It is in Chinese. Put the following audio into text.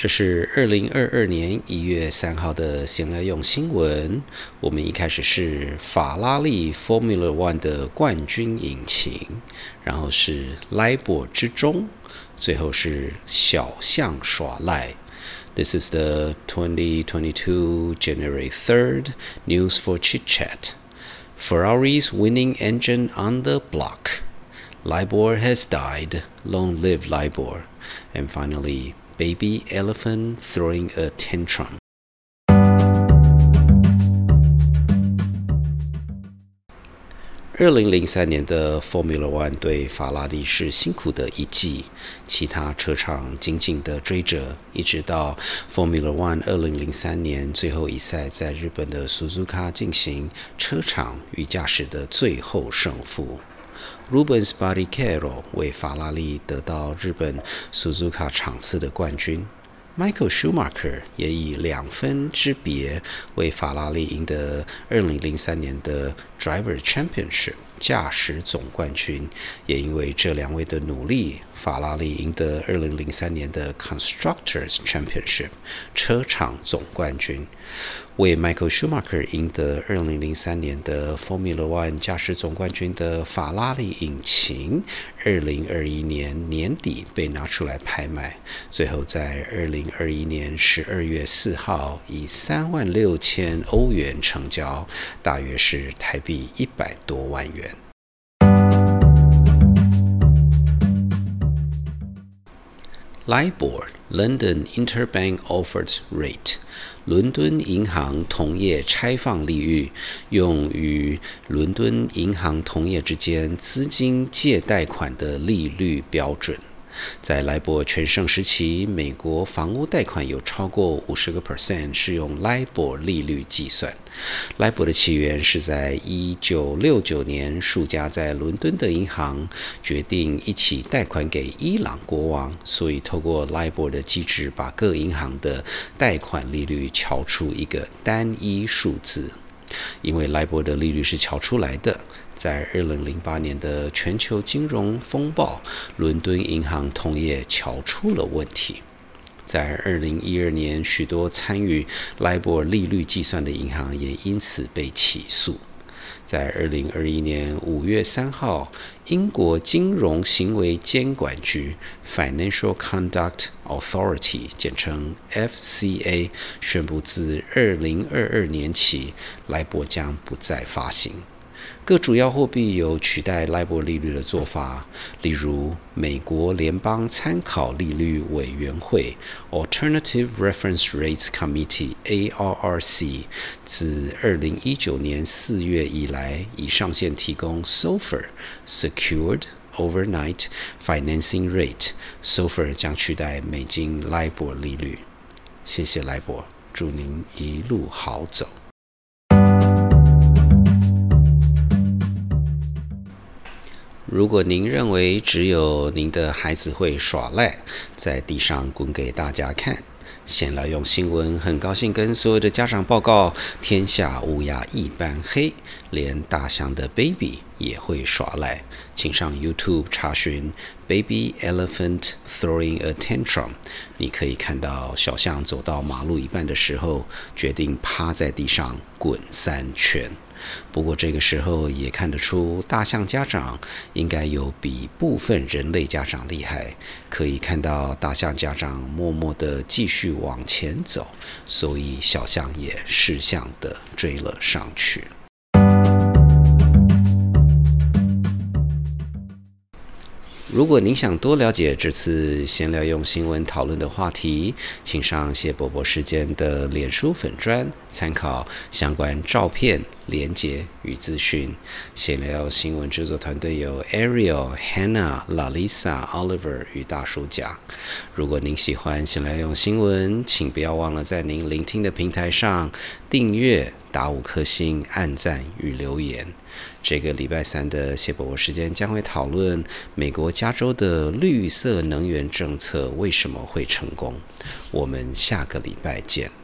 这是二零二二年一月三号的闲聊用新闻。我们一开始是法拉利 Formula One 的冠军引擎，然后是 LIBOR 之中，最后是小象耍赖。This is the 2022 January 3rd news for chit chat. Ferrari's winning engine on the block. LIBOR has died. Long live LIBOR. And finally, baby elephant throwing a tantrum. 二零零三年的 Formula One 对法拉利是辛苦的一季，其他车厂紧紧的追着，一直到 Formula One 二零零三年最后一赛在日本的 Suzuka 进行车厂与驾驶的最后胜负。Rubens Barrichello 为法拉利得到日本 Suzuka 场次的冠军，Michael Schumacher 也以两分之别为法拉利赢得2003年的 Driver Championship 驾驶总冠军。也因为这两位的努力，法拉利赢得2003年的 Constructors Championship 车厂总冠军。为 Michael Schumacher 赢得2003年的 Formula One 驾驶总冠军的法拉利引擎，2021年年底被拿出来拍卖，最后在2021年12月4号以3万6千欧元成交，大约是台币一百多万元。LIBOR London Interbank Offered Rate 伦敦银行同业拆放利率，用于伦敦银行同业之间资金借贷款的利率标准。在莱博全盛时期，美国房屋贷款有超过五十个 percent 是用莱博利率计算。莱博的起源是在一九六九年，数家在伦敦的银行决定一起贷款给伊朗国王，所以透过莱博的机制，把各银行的贷款利率敲出一个单一数字。因为莱博的利率是瞧出来的。在二零零八年的全球金融风暴，伦敦银行同业瞧出了问题。在二零一二年，许多参与莱博利率计算的银行也因此被起诉。在二零二一年五月三号，英国金融行为监管局 （Financial Conduct Authority，简称 FCA） 宣布，自二零二二年起，莱博将不再发行。各主要货币有取代莱博利率的做法，例如美国联邦参考利率委员会 （Alternative Reference Rates Committee，ARRC） 自二零一九年四月以来已上线提供 SOFR（Secured Overnight Financing Rate）。SOFR 将取代美金莱博利率。谢谢莱博，祝您一路好走。如果您认为只有您的孩子会耍赖，在地上滚给大家看，先来用新闻。很高兴跟所有的家长报告：天下乌鸦一般黑，连大象的 baby 也会耍赖。请上 YouTube 查询 “Baby Elephant Throwing a Tantrum”，你可以看到小象走到马路一半的时候，决定趴在地上滚三圈。不过这个时候也看得出，大象家长应该有比部分人类家长厉害。可以看到大象家长默默地继续往前走，所以小象也识相地追了上去。如果您想多了解这次闲聊用新闻讨论的话题，请上谢伯伯时间的脸书粉砖参考相关照片、连结与资讯。闲聊新闻制作团队有 Ariel、Hannah、Lalisa、Oliver 与大叔甲。如果您喜欢闲聊用新闻，请不要忘了在您聆听的平台上订阅。打五颗星、按赞与留言。这个礼拜三的谢伯伯时间将会讨论美国加州的绿色能源政策为什么会成功。我们下个礼拜见。